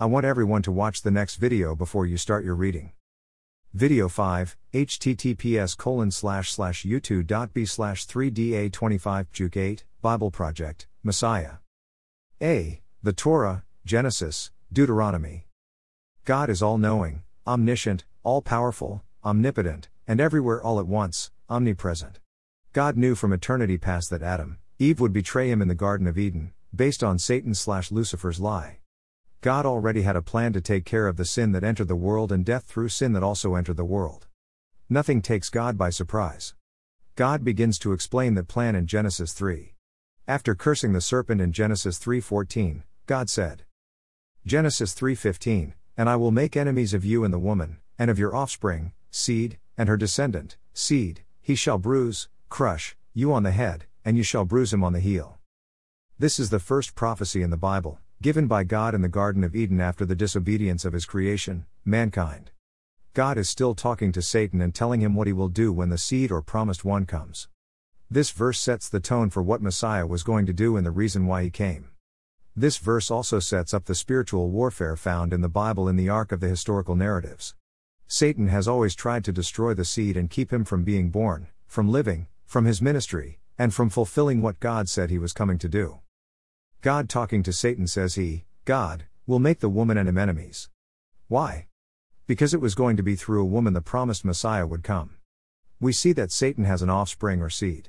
I want everyone to watch the next video before you start your reading. Video 5, https colon slash slash u2.b slash 3da25 juke 8, Bible Project, Messiah. A. The Torah, Genesis, Deuteronomy. God is all knowing, omniscient, all powerful, omnipotent, and everywhere all at once, omnipresent. God knew from eternity past that Adam, Eve would betray him in the Garden of Eden, based on Satan slash Lucifer's lie. God already had a plan to take care of the sin that entered the world and death through sin that also entered the world. Nothing takes God by surprise. God begins to explain that plan in Genesis 3. After cursing the serpent in Genesis 3:14, God said, Genesis 3:15, and I will make enemies of you and the woman, and of your offspring, seed, and her descendant, seed, he shall bruise, crush, you on the head, and you shall bruise him on the heel. This is the first prophecy in the Bible, given by God in the Garden of Eden after the disobedience of his creation, mankind. God is still talking to Satan and telling him what he will do when the seed or promised one comes. This verse sets the tone for what Messiah was going to do and the reason why he came. This verse also sets up the spiritual warfare found in the Bible in the arc of the historical narratives. Satan has always tried to destroy the seed and keep him from being born, from living, from his ministry, and from fulfilling what God said he was coming to do. God talking to Satan says he, God, will make the woman and him enemies. Why? Because it was going to be through a woman the promised Messiah would come. We see that Satan has an offspring or seed.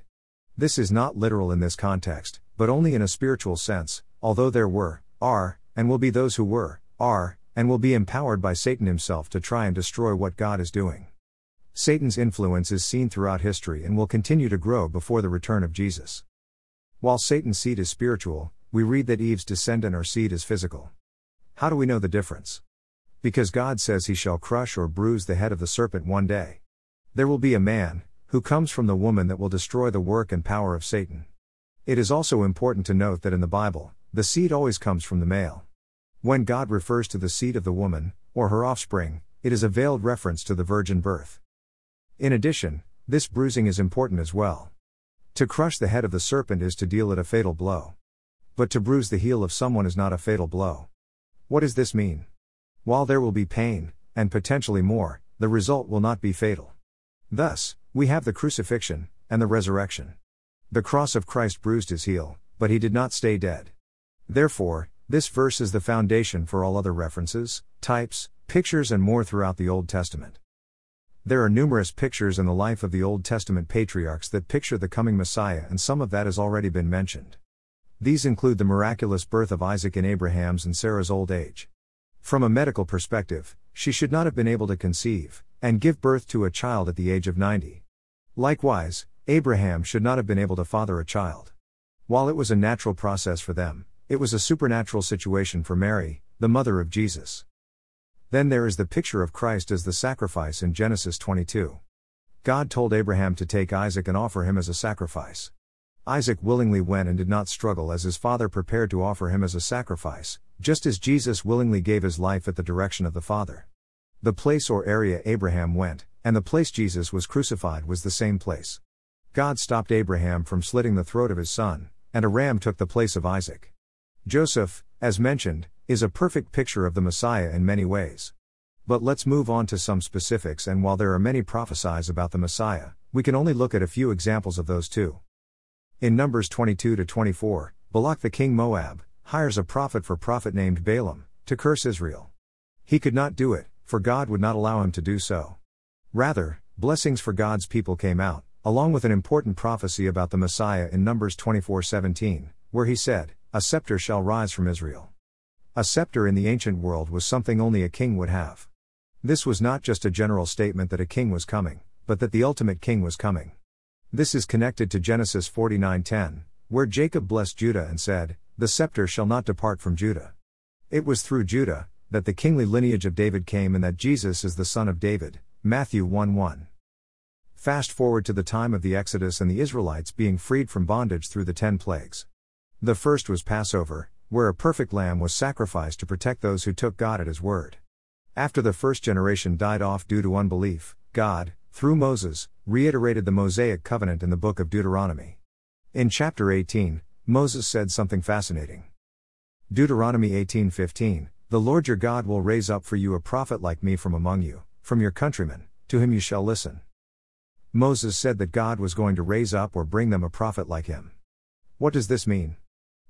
This is not literal in this context, but only in a spiritual sense, although there were, are, and will be those who were, are, and will be empowered by Satan himself to try and destroy what God is doing. Satan's influence is seen throughout history and will continue to grow before the return of Jesus. While Satan's seed is spiritual, we read that Eve's descendant or seed is physical. How do we know the difference? Because God says he shall crush or bruise the head of the serpent one day. There will be a man, who comes from the woman that will destroy the work and power of Satan. It is also important to note that in the Bible, the seed always comes from the male. When God refers to the seed of the woman, or her offspring, it is a veiled reference to the virgin birth. In addition, this bruising is important as well. To crush the head of the serpent is to deal it a fatal blow. But to bruise the heel of someone is not a fatal blow. What does this mean? While there will be pain, and potentially more, the result will not be fatal. Thus, we have the crucifixion, and the resurrection. The cross of Christ bruised his heel, but he did not stay dead. Therefore, this verse is the foundation for all other references, types, pictures, and more throughout the Old Testament. There are numerous pictures in the life of the Old Testament patriarchs that picture the coming Messiah, and some of that has already been mentioned. These include the miraculous birth of Isaac in Abraham's and Sarah's old age. From a medical perspective, she should not have been able to conceive and give birth to a child at the age of 90. Likewise, Abraham should not have been able to father a child. While it was a natural process for them, it was a supernatural situation for Mary, the mother of Jesus. Then there is the picture of Christ as the sacrifice in Genesis 22. God told Abraham to take Isaac and offer him as a sacrifice. Isaac willingly went and did not struggle as his father prepared to offer him as a sacrifice, just as Jesus willingly gave his life at the direction of the Father. The place or area Abraham went, and the place Jesus was crucified was the same place. God stopped Abraham from slitting the throat of his son, and a ram took the place of Isaac. Joseph, as mentioned, is a perfect picture of the Messiah in many ways. But let's move on to some specifics, and while there are many prophesies about the Messiah, we can only look at a few examples of those too. In Numbers 22 to 24, Balak the king Moab hires a prophet for prophet named Balaam to curse Israel. He could not do it, for God would not allow him to do so. Rather, blessings for God's people came out, along with an important prophecy about the Messiah in Numbers 24:17, where he said, "A scepter shall rise from Israel." A scepter in the ancient world was something only a king would have. This was not just a general statement that a king was coming, but that the ultimate king was coming. This is connected to Genesis 49:10, where Jacob blessed Judah and said, "The scepter shall not depart from Judah." It was through Judah that the kingly lineage of David came and that Jesus is the son of David. Matthew 1:1. Fast forward to the time of the Exodus and the Israelites being freed from bondage through the 10 plagues. The first was Passover, where a perfect lamb was sacrificed to protect those who took God at his word. After the first generation died off due to unbelief, God, through Moses, reiterated the Mosaic covenant in the book of Deuteronomy. In chapter 18, Moses said something fascinating. Deuteronomy 18:15 The Lord your God will raise up for you a prophet like me from among you, from your countrymen, to him you shall listen. Moses said that God was going to raise up or bring them a prophet like him. What does this mean?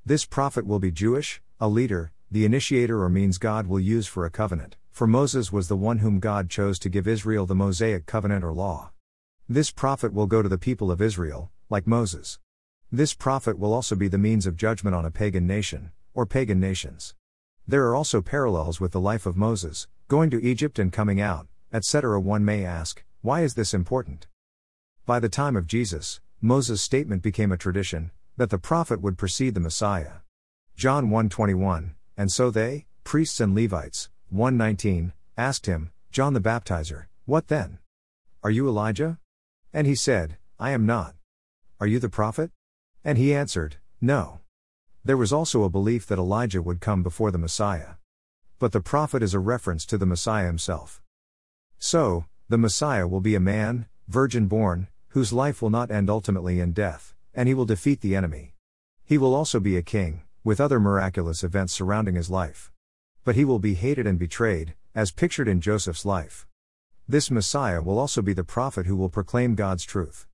This prophet will be Jewish, a leader, the initiator or means God will use for a covenant, for Moses was the one whom God chose to give Israel the Mosaic covenant or law. This prophet will go to the people of Israel, like Moses. This prophet will also be the means of judgment on a pagan nation, or pagan nations. There are also parallels with the life of Moses, going to Egypt and coming out, etc. One may ask, why is this important? By the time of Jesus, Moses' statement became a tradition that the prophet would precede the Messiah. John 1:21, and so they, priests and Levites, 119, asked him, John the Baptizer, what then? Are you Elijah? And he said, I am not. Are you the prophet? And he answered, No. There was also a belief that Elijah would come before the Messiah. But the prophet is a reference to the Messiah himself. So, the Messiah will be a man, virgin born, whose life will not end ultimately in death, and he will defeat the enemy. He will also be a king, with other miraculous events surrounding his life. But he will be hated and betrayed, as pictured in Joseph's life. This Messiah will also be the prophet who will proclaim God's truth.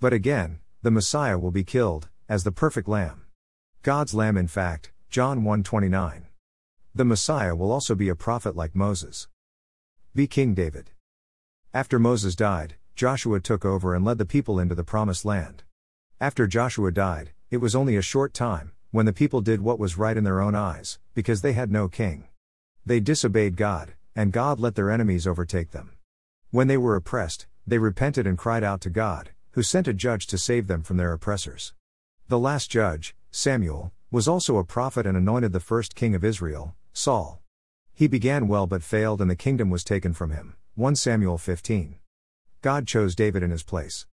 But again, the Messiah will be killed, as the perfect lamb. God's lamb in fact, John 1:29. The Messiah will also be a prophet like Moses. Be King David. After Moses died, Joshua took over and led the people into the promised land. After Joshua died, it was only a short time, when the people did what was right in their own eyes, because they had no king. They disobeyed God, and God let their enemies overtake them. When they were oppressed, they repented and cried out to God, who sent a judge to save them from their oppressors. The last judge, Samuel, was also a prophet and anointed the first king of Israel, Saul. He began well but failed and the kingdom was taken from him. 1 Samuel 15. God chose David in his place.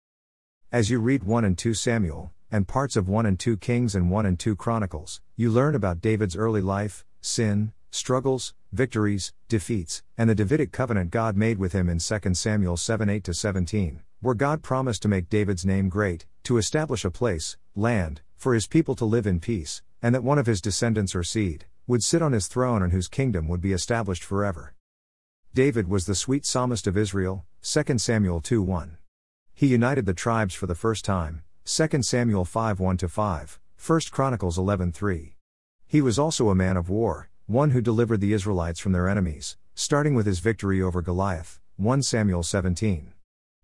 As you read 1 and 2 Samuel, and parts of 1 and 2 Kings and 1 and 2 Chronicles, you learn about David's early life, sin, struggles, victories, defeats, and the Davidic covenant God made with him in 2 Samuel 7 8 17, where God promised to make David's name great, to establish a place, land, for his people to live in peace, and that one of his descendants or seed would sit on his throne and whose kingdom would be established forever. David was the sweet psalmist of Israel, 2 Samuel 2 1. He united the tribes for the first time, 2 Samuel 5 1 5, 1 Chronicles 11 3. He was also a man of war, one who delivered the Israelites from their enemies, starting with his victory over Goliath, 1 Samuel 17.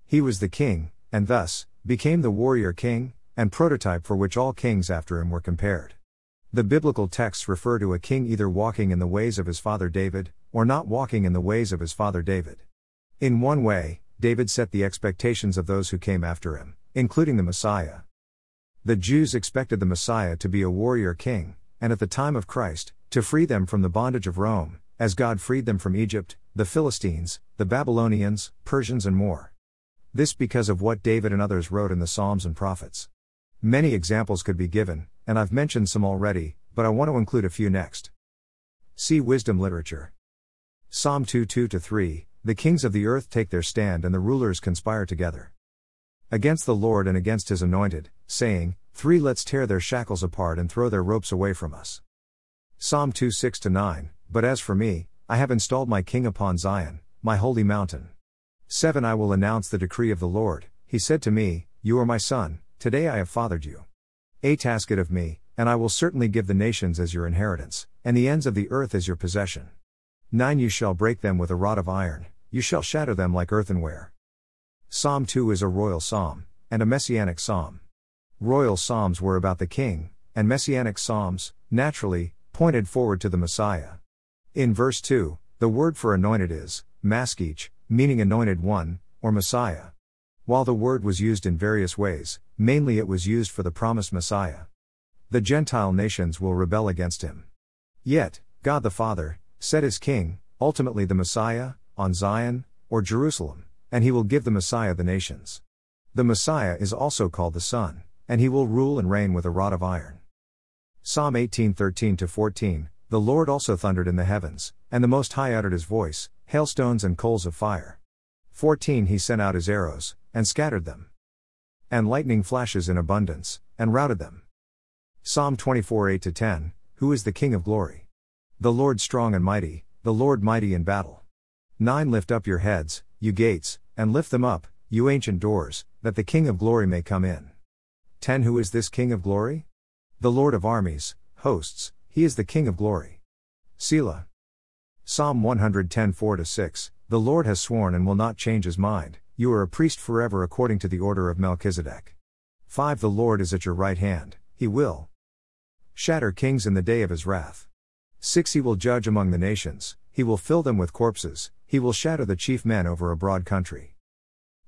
He was the king, and thus, became the warrior king, and prototype for which all kings after him were compared. The biblical texts refer to a king either walking in the ways of his father David, or not walking in the ways of his father David. In one way, David set the expectations of those who came after him, including the Messiah. The Jews expected the Messiah to be a warrior king, and at the time of Christ, to free them from the bondage of Rome, as God freed them from Egypt, the Philistines, the Babylonians, Persians, and more. This because of what David and others wrote in the Psalms and Prophets. Many examples could be given, and I've mentioned some already, but I want to include a few next. See Wisdom Literature. Psalm 2 2 3 The kings of the earth take their stand and the rulers conspire together. Against the Lord and against his anointed, saying, 3 Let's tear their shackles apart and throw their ropes away from us. Psalm 2 6 9 But as for me, I have installed my king upon Zion, my holy mountain. 7 I will announce the decree of the Lord, he said to me, You are my son, Today I have fathered you. A task it of me, and I will certainly give the nations as your inheritance, and the ends of the earth as your possession. 9 You shall break them with a rod of iron, you shall shatter them like earthenware. Psalm 2 is a royal psalm, and a messianic psalm. Royal psalms were about the king, and messianic psalms, naturally, pointed forward to the Messiah. In verse 2, the word for anointed is, mashiach, meaning anointed one, or Messiah. While the word was used in various ways, mainly it was used for the promised Messiah. The Gentile nations will rebel against him. Yet, God the Father, set his king, ultimately the Messiah, on Zion, or Jerusalem, and he will give the Messiah the nations. The Messiah is also called the Son, and he will rule and reign with a rod of iron. Psalm 18:13 14 The Lord also thundered in the heavens, and the Most High uttered his voice, hailstones and coals of fire. 14 He sent out his arrows, and scattered them. And lightning flashes in abundance, and routed them. Psalm 24 8 10 Who is the King of glory? The Lord strong and mighty, the Lord mighty in battle. 9 Lift up your heads, you gates, and lift them up, you ancient doors, that the King of glory may come in. 10 Who is this King of glory? The Lord of armies, hosts, he is the King of glory. Selah. Psalm 110 4 6 The Lord has sworn and will not change his mind, you are a priest forever according to the order of Melchizedek. 5 The Lord is at your right hand, he will shatter kings in the day of his wrath. 6 He will judge among the nations, he will fill them with corpses, he will shatter the chief men over a broad country.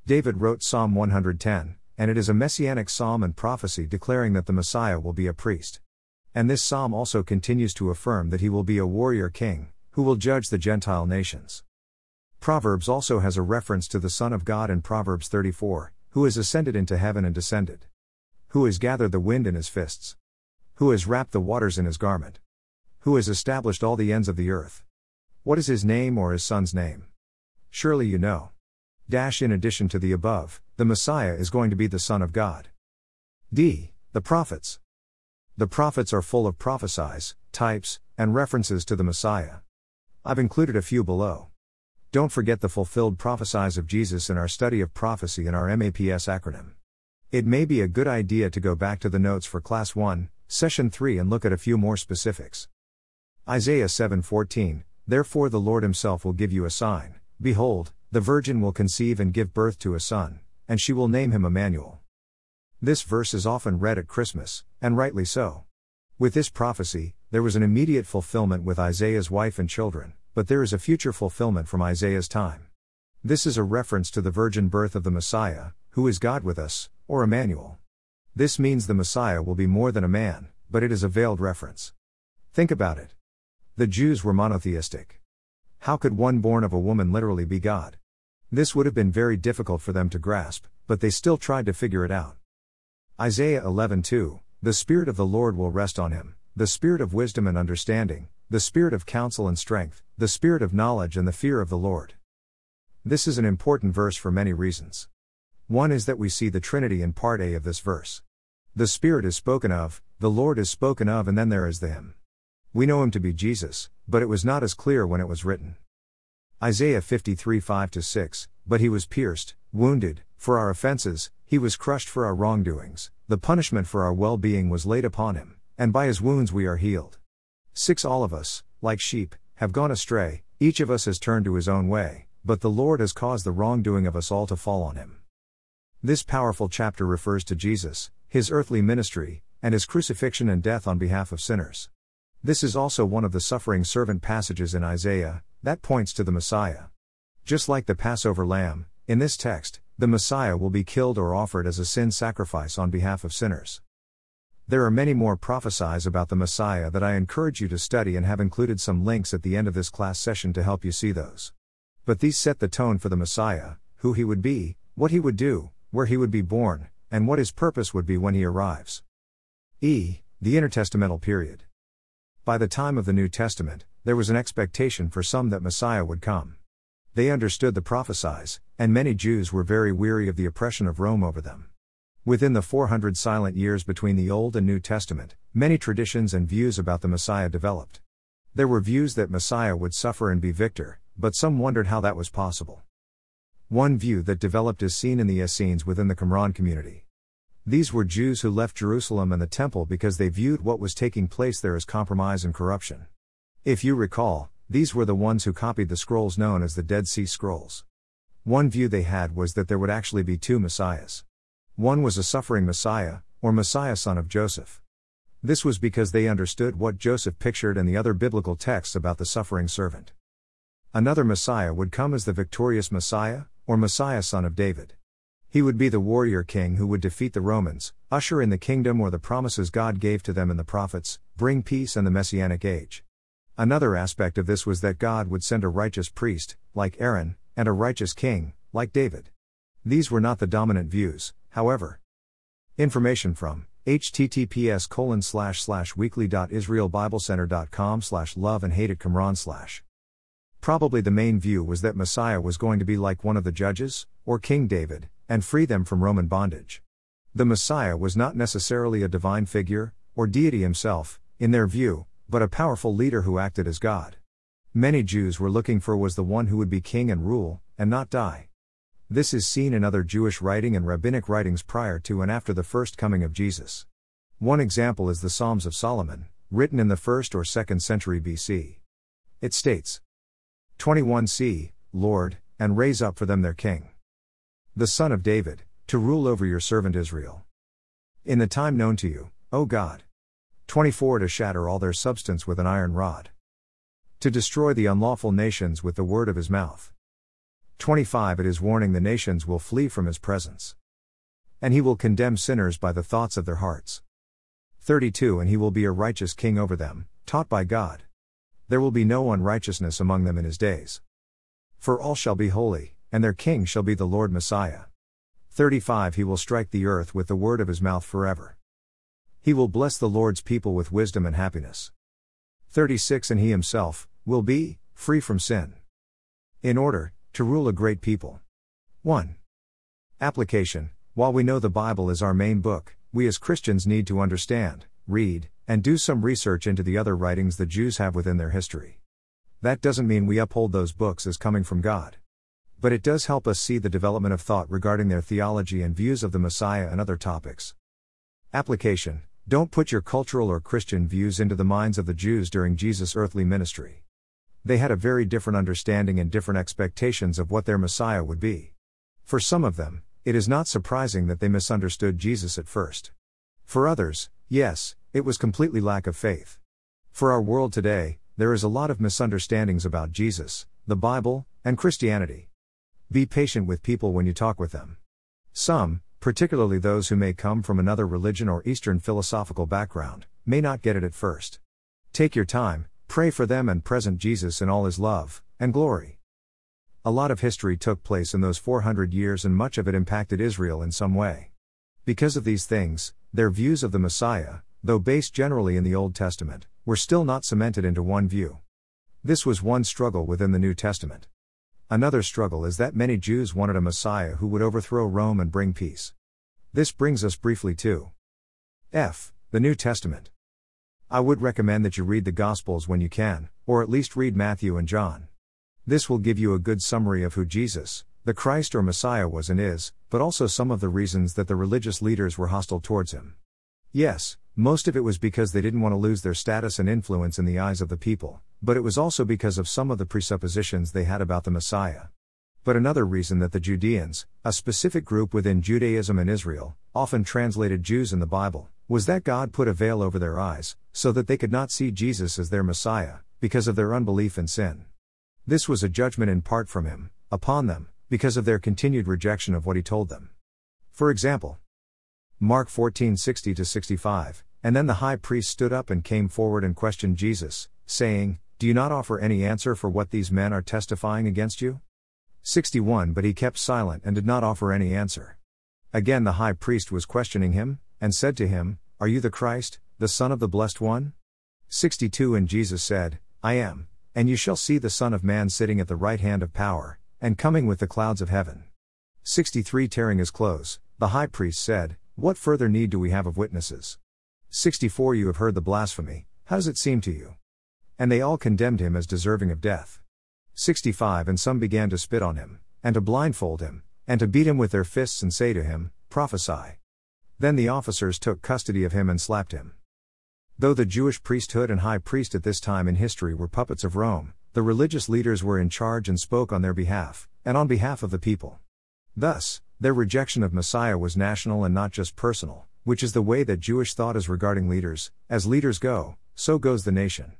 David wrote Psalm 110, and it is a messianic psalm and prophecy declaring that the Messiah will be a priest. And this psalm also continues to affirm that he will be a warrior king, who will judge the Gentile nations. Proverbs also has a reference to the Son of God in Proverbs 34, who has ascended into heaven and descended. Who has gathered the wind in his fists? Who has wrapped the waters in his garment? Who has established all the ends of the earth? What is his name or his son's name? Surely you know. Dash in addition to the above, the Messiah is going to be the Son of God. D. The Prophets. The prophets are full of prophecies, types, and references to the Messiah. I've included a few below. Don't forget the fulfilled prophecies of Jesus in our study of prophecy in our MAPS acronym. It may be a good idea to go back to the notes for Class 1, Session 3 and look at a few more specifics. Isaiah 7:14 Therefore the Lord himself will give you a sign behold the virgin will conceive and give birth to a son and she will name him Emmanuel. This verse is often read at Christmas and rightly so. With this prophecy there was an immediate fulfillment with Isaiah's wife and children, but there is a future fulfillment from Isaiah's time. This is a reference to the virgin birth of the Messiah, who is God with us, or Emmanuel. This means the Messiah will be more than a man, but it is a veiled reference. Think about it. The Jews were monotheistic. How could one born of a woman literally be God? This would have been very difficult for them to grasp, but they still tried to figure it out. Isaiah 11:2 The spirit of the Lord will rest on him, the spirit of wisdom and understanding, the spirit of counsel and strength, the spirit of knowledge and the fear of the Lord. This is an important verse for many reasons. One is that we see the Trinity in part A of this verse. The Spirit is spoken of, the Lord is spoken of, and then there is the Him. We know him to be Jesus, but it was not as clear when it was written. Isaiah 53 5 6 But he was pierced, wounded, for our offenses, he was crushed for our wrongdoings, the punishment for our well being was laid upon him, and by his wounds we are healed. 6 All of us, like sheep, have gone astray, each of us has turned to his own way, but the Lord has caused the wrongdoing of us all to fall on him. This powerful chapter refers to Jesus, his earthly ministry, and his crucifixion and death on behalf of sinners. This is also one of the suffering servant passages in Isaiah that points to the Messiah. Just like the Passover lamb, in this text, the Messiah will be killed or offered as a sin sacrifice on behalf of sinners. There are many more prophecies about the Messiah that I encourage you to study and have included some links at the end of this class session to help you see those. But these set the tone for the Messiah, who he would be, what he would do, where he would be born, and what his purpose would be when he arrives. E. The intertestamental period. By the time of the New Testament, there was an expectation for some that Messiah would come. They understood the prophecies, and many Jews were very weary of the oppression of Rome over them. Within the 400 silent years between the Old and New Testament, many traditions and views about the Messiah developed. There were views that Messiah would suffer and be victor, but some wondered how that was possible. One view that developed is seen in the Essenes within the Qumran community. These were Jews who left Jerusalem and the temple because they viewed what was taking place there as compromise and corruption. If you recall, these were the ones who copied the scrolls known as the Dead Sea Scrolls. One view they had was that there would actually be two Messiahs. One was a suffering Messiah, or Messiah son of Joseph. This was because they understood what Joseph pictured and the other biblical texts about the suffering servant. Another Messiah would come as the victorious Messiah, or Messiah son of David. He would be the warrior king who would defeat the Romans, usher in the kingdom or the promises God gave to them in the prophets, bring peace and the messianic age. Another aspect of this was that God would send a righteous priest, like Aaron, and a righteous king, like David. These were not the dominant views, however. Information from https colon slash slash weekly.israelbiblecenter.com slash love and hate at Qumran slash. Probably the main view was that Messiah was going to be like one of the judges, or King David, and free them from Roman bondage. The Messiah was not necessarily a divine figure, or deity himself, in their view, but a powerful leader who acted as God. Many Jews were looking for was the one who would be king and rule, and not die. This is seen in other Jewish writing and rabbinic writings prior to and after the first coming of Jesus. One example is the Psalms of Solomon, written in the 1st or 2nd century BC. It states 21 See, Lord, and raise up for them their king. The son of David, to rule over your servant Israel. In the time known to you, O God. 24 To shatter all their substance with an iron rod. To destroy the unlawful nations with the word of his mouth. 25 It is warning the nations will flee from his presence. And he will condemn sinners by the thoughts of their hearts. 32 And he will be a righteous king over them, taught by God. There will be no unrighteousness among them in his days. For all shall be holy, and their king shall be the Lord Messiah. 35 He will strike the earth with the word of his mouth forever. He will bless the Lord's people with wisdom and happiness. 36 And he himself will be free from sin. In order to rule a great people. 1. Application While we know the Bible is our main book, we as Christians need to understand, read, and do some research into the other writings the Jews have within their history. That doesn't mean we uphold those books as coming from God. But it does help us see the development of thought regarding their theology and views of the Messiah and other topics. Application Don't put your cultural or Christian views into the minds of the Jews during Jesus' earthly ministry. They had a very different understanding and different expectations of what their Messiah would be. For some of them, it is not surprising that they misunderstood Jesus at first. For others, yes, it was completely lack of faith. For our world today, there is a lot of misunderstandings about Jesus, the Bible, and Christianity. Be patient with people when you talk with them. Some, particularly those who may come from another religion or Eastern philosophical background, may not get it at first. Take your time, pray for them, and present Jesus in all his love and glory. A lot of history took place in those 400 years, and much of it impacted Israel in some way. Because of these things, their views of the Messiah, though based generally in the Old Testament, were still not cemented into one view. This was one struggle within the New Testament. Another struggle is that many Jews wanted a Messiah who would overthrow Rome and bring peace. This brings us briefly to F. The New Testament. I would recommend that you read the Gospels when you can, or at least read Matthew and John. This will give you a good summary of who Jesus, the Christ or Messiah was and is, but also some of the reasons that the religious leaders were hostile towards him. Yes, most of it was because they didn't want to lose their status and influence in the eyes of the people, but it was also because of some of the presuppositions they had about the Messiah. But another reason that the Judeans, a specific group within Judaism and Israel, often translated Jews in the Bible, was that God put a veil over their eyes, so that they could not see Jesus as their Messiah, because of their unbelief and sin. This was a judgment in part from him, upon them, because of their continued rejection of what he told them. For example, Mark 14:60 65, and then the high priest stood up and came forward and questioned Jesus, saying, Do you not offer any answer for what these men are testifying against you? 61 But he kept silent and did not offer any answer. Again the high priest was questioning him, and said to him, Are you the Christ, the Son of the Blessed One? 62 And Jesus said, I am. And you shall see the Son of Man sitting at the right hand of power, and coming with the clouds of heaven. 63 Tearing his clothes, the high priest said, What further need do we have of witnesses? 64 You have heard the blasphemy, how does it seem to you? And they all condemned him as deserving of death. 65 And some began to spit on him, and to blindfold him, and to beat him with their fists and say to him, Prophesy. Then the officers took custody of him and slapped him. Though the Jewish priesthood and high priest at this time in history were puppets of Rome, the religious leaders were in charge and spoke on their behalf, and on behalf of the people. Thus, their rejection of Messiah was national and not just personal, which is the way that Jewish thought is regarding leaders as leaders go, so goes the nation.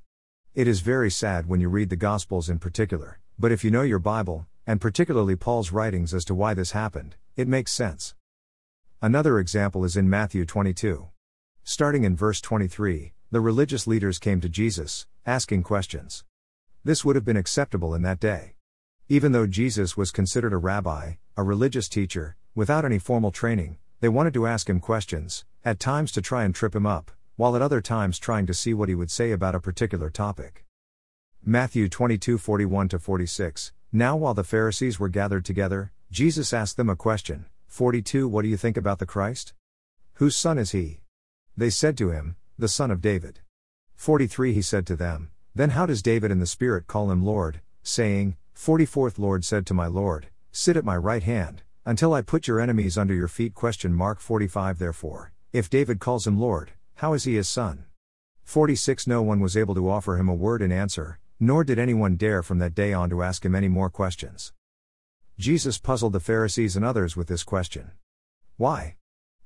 It is very sad when you read the Gospels in particular, but if you know your Bible, and particularly Paul's writings as to why this happened, it makes sense. Another example is in Matthew 22. Starting in verse 23, the religious leaders came to Jesus, asking questions. This would have been acceptable in that day. Even though Jesus was considered a rabbi, a religious teacher, without any formal training, they wanted to ask him questions, at times to try and trip him up, while at other times trying to see what he would say about a particular topic. Matthew 22 41 46. Now, while the Pharisees were gathered together, Jesus asked them a question 42 What do you think about the Christ? Whose son is he? They said to him, The son of David. 43 He said to them, Then how does David in the Spirit call him Lord, saying, 44th Lord said to my Lord, Sit at my right hand, until I put your enemies under your feet. Question mark 45 Therefore, if David calls him Lord, how is he his son? 46 No one was able to offer him a word in answer, nor did anyone dare from that day on to ask him any more questions. Jesus puzzled the Pharisees and others with this question. Why?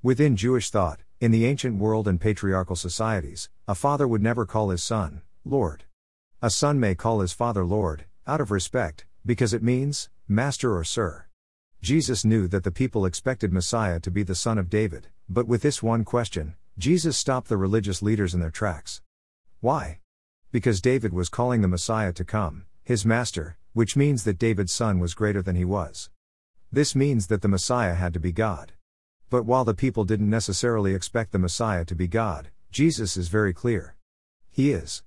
Within Jewish thought, in the ancient world and patriarchal societies, a father would never call his son, Lord. A son may call his father Lord, out of respect, because it means, Master or Sir. Jesus knew that the people expected Messiah to be the son of David, but with this one question, Jesus stopped the religious leaders in their tracks. Why? Because David was calling the Messiah to come, his master, which means that David's son was greater than he was. This means that the Messiah had to be God. But while the people didn't necessarily expect the Messiah to be God, Jesus is very clear. He is.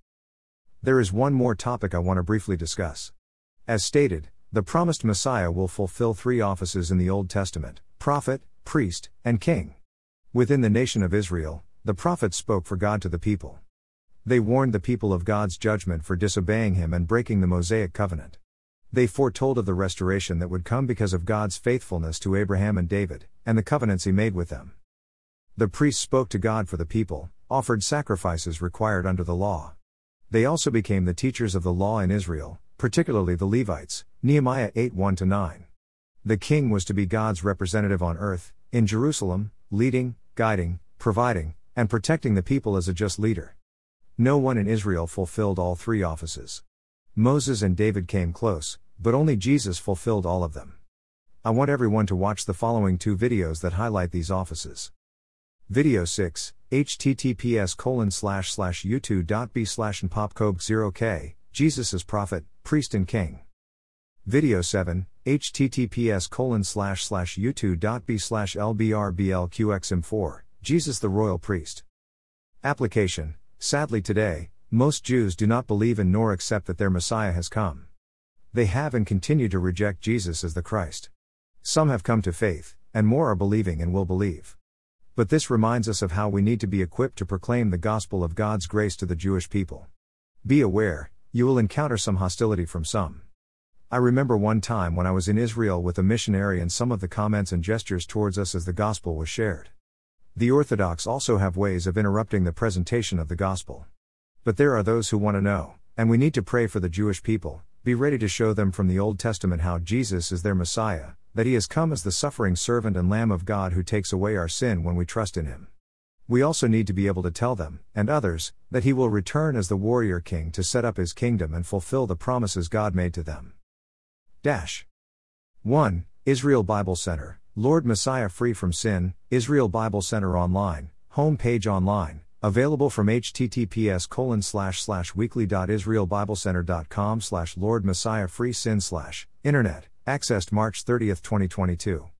There is one more topic I want to briefly discuss. As stated, the promised Messiah will fulfill three offices in the Old Testament prophet, priest, and king. Within the nation of Israel, the prophets spoke for God to the people. They warned the people of God's judgment for disobeying Him and breaking the Mosaic covenant. They foretold of the restoration that would come because of God's faithfulness to Abraham and David, and the covenants he made with them. The priests spoke to God for the people, offered sacrifices required under the law. They also became the teachers of the law in Israel, particularly the Levites, Nehemiah 8 1 9. The king was to be God's representative on earth, in Jerusalem, leading, guiding, providing, and protecting the people as a just leader. No one in Israel fulfilled all three offices. Moses and David came close, but only Jesus fulfilled all of them. I want everyone to watch the following two videos that highlight these offices. Video 6, https colon slash slash youtube.b slash popcobe 0k, Jesus as prophet, priest and king. Video 7, https colon slash slash youtube.b slash lbrblqxm4, Jesus the royal priest. Application, sadly today, most Jews do not believe in nor accept that their Messiah has come. They have and continue to reject Jesus as the Christ. Some have come to faith, and more are believing and will believe. But this reminds us of how we need to be equipped to proclaim the gospel of God's grace to the Jewish people. Be aware, you will encounter some hostility from some. I remember one time when I was in Israel with a missionary and some of the comments and gestures towards us as the gospel was shared. The Orthodox also have ways of interrupting the presentation of the gospel. But there are those who want to know, and we need to pray for the Jewish people, be ready to show them from the Old Testament how Jesus is their Messiah, that he has come as the suffering servant and Lamb of God who takes away our sin when we trust in him. We also need to be able to tell them, and others, that he will return as the warrior king to set up his kingdom and fulfill the promises God made to them. Dash 1. Israel Bible Center, Lord Messiah Free from Sin, Israel Bible Center Online, home page online, Available from https colon slash slash weekly.israelbiblecenter.com slash Lord Messiah Free Sin slash Internet, accessed March 30, 2022.